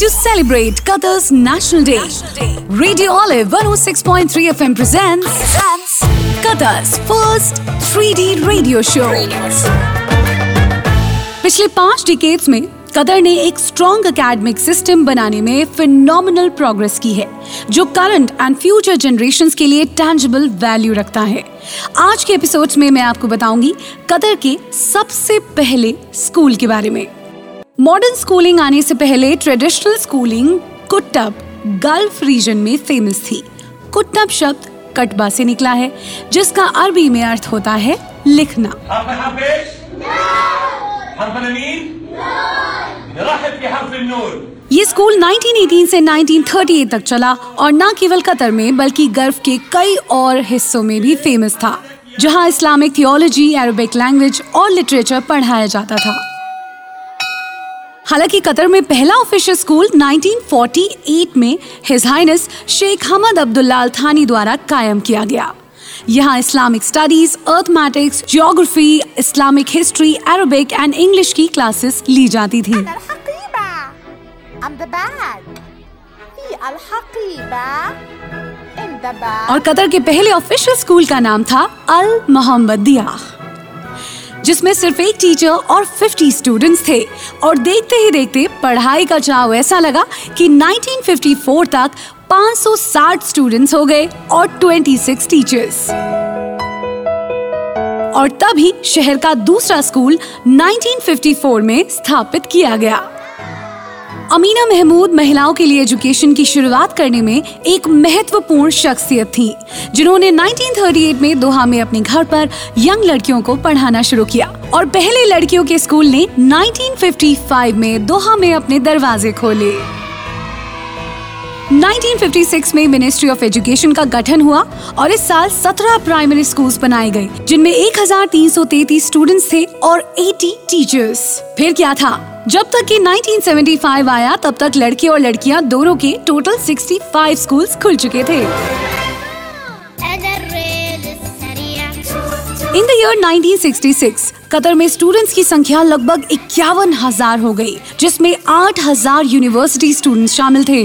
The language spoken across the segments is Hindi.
To celebrate Qatar's National Day, Radio Olive 106.3 FM presents Qatar's first 3D radio show. पिछले पाँच डिकेड्स में कतर ने एक स्ट्रॉन्ग एकेडमिक सिस्टम बनाने में फिनोमिनल प्रोग्रेस की है जो करंट एंड फ्यूचर जनरेशन के लिए टैंजिबल वैल्यू रखता है। आज के एपिसोड्स में मैं आपको बताऊँगी कतर के सबसे पहले स्कूल के बारे में। मॉडर्न स्कूलिंग आने से पहले ट्रेडिशनल स्कूलिंग कुट्टब गल्फ रीजन में फ़ेमस थी। कुट्टब शब्द कटबा से निकला है जिसका अरबी में अर्थ होता है लिखना। ये स्कूल 1918 से 1938 तक चला और न केवल कतर में बल्कि गल्फ के कई और हिस्सों में भी फ़ेमस था जहाँ इस्लामिक थियोलॉजी अरबिक लैंग्वेज और लिटरेचर पढ़ाया जाता था। हालाँकि कतर में पहला ऑफिशियल स्कूल 1948 में his highness Sheikh Hamad Abdullah Thani द्वारा कायम किया गया। यहाँ Islamic studies arithmetics geography Islamic history Arabic and English की क्लासेस ली जाती थी। और कतर के पहले ऑफिशियल स्कूल का नाम था अल मोहम्मदिया जिसमें सिर्फ़ एक टीचर और 50 स्टूडेंट्स थे। और देखते ही देखते पढ़ाई का चाव ऐसा लगा कि 1954 तक 560 स्टूडेंट्स हो गए और 26 टीचर्स और तभी शहर का दूसरा स्कूल 1954 में स्थापित किया गया। अमीना महमूद महिलाओं के लिए एजुकेशन की शुरुआत करने में एक महत्वपूर्ण शख्सियत थी, जिन्होंने 1938 में दोहा में अपने घर पर यंग लड़कियों को पढ़ाना शुरू किया। और पहले लड़कियों के स्कूल ने 1955 में दोहा में अपने दरवाजे खोले। 1956 में मिनिस्ट्री ऑफ़ एजुकेशन का गठन हुआ और इस साल 17 प्राइमरी स्कूल्स बनाए गए, जिनमें 1333 स्टूडेंट्स थे और 80 टीचर्स। फिर क्या था? जब तक कि 1975 आया तब तक लड़के और लड़कियाँ दोनों के टोटल 65 स्कूल्स खुल चुके थे। इन द ईयर 1966 कतर में स्टूडेंट्स की संख्या लगभग इक्यावन हज़ार हो गई, जिसमें 8000 यूनिवर्सिटी स्टूडेंट्स शामिल थे।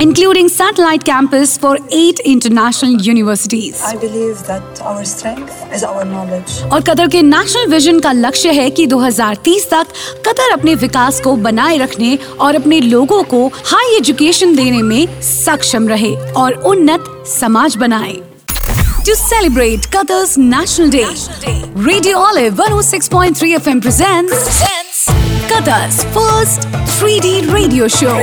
including satellite campus for eight international universities. I believe that our strength is our knowledge. और कतर के नेशनल विजन का लक्ष्य है कि 2030 तक कतर अपने विकास को बनाए रखने और अपने लोगों को हाई एजुकेशन देने में सक्षम रहे और उन्नत समाज बनाए To celebrate Qatar's National Day, Radio Olive 106.3 FM presents Qatar's first 3D radio show.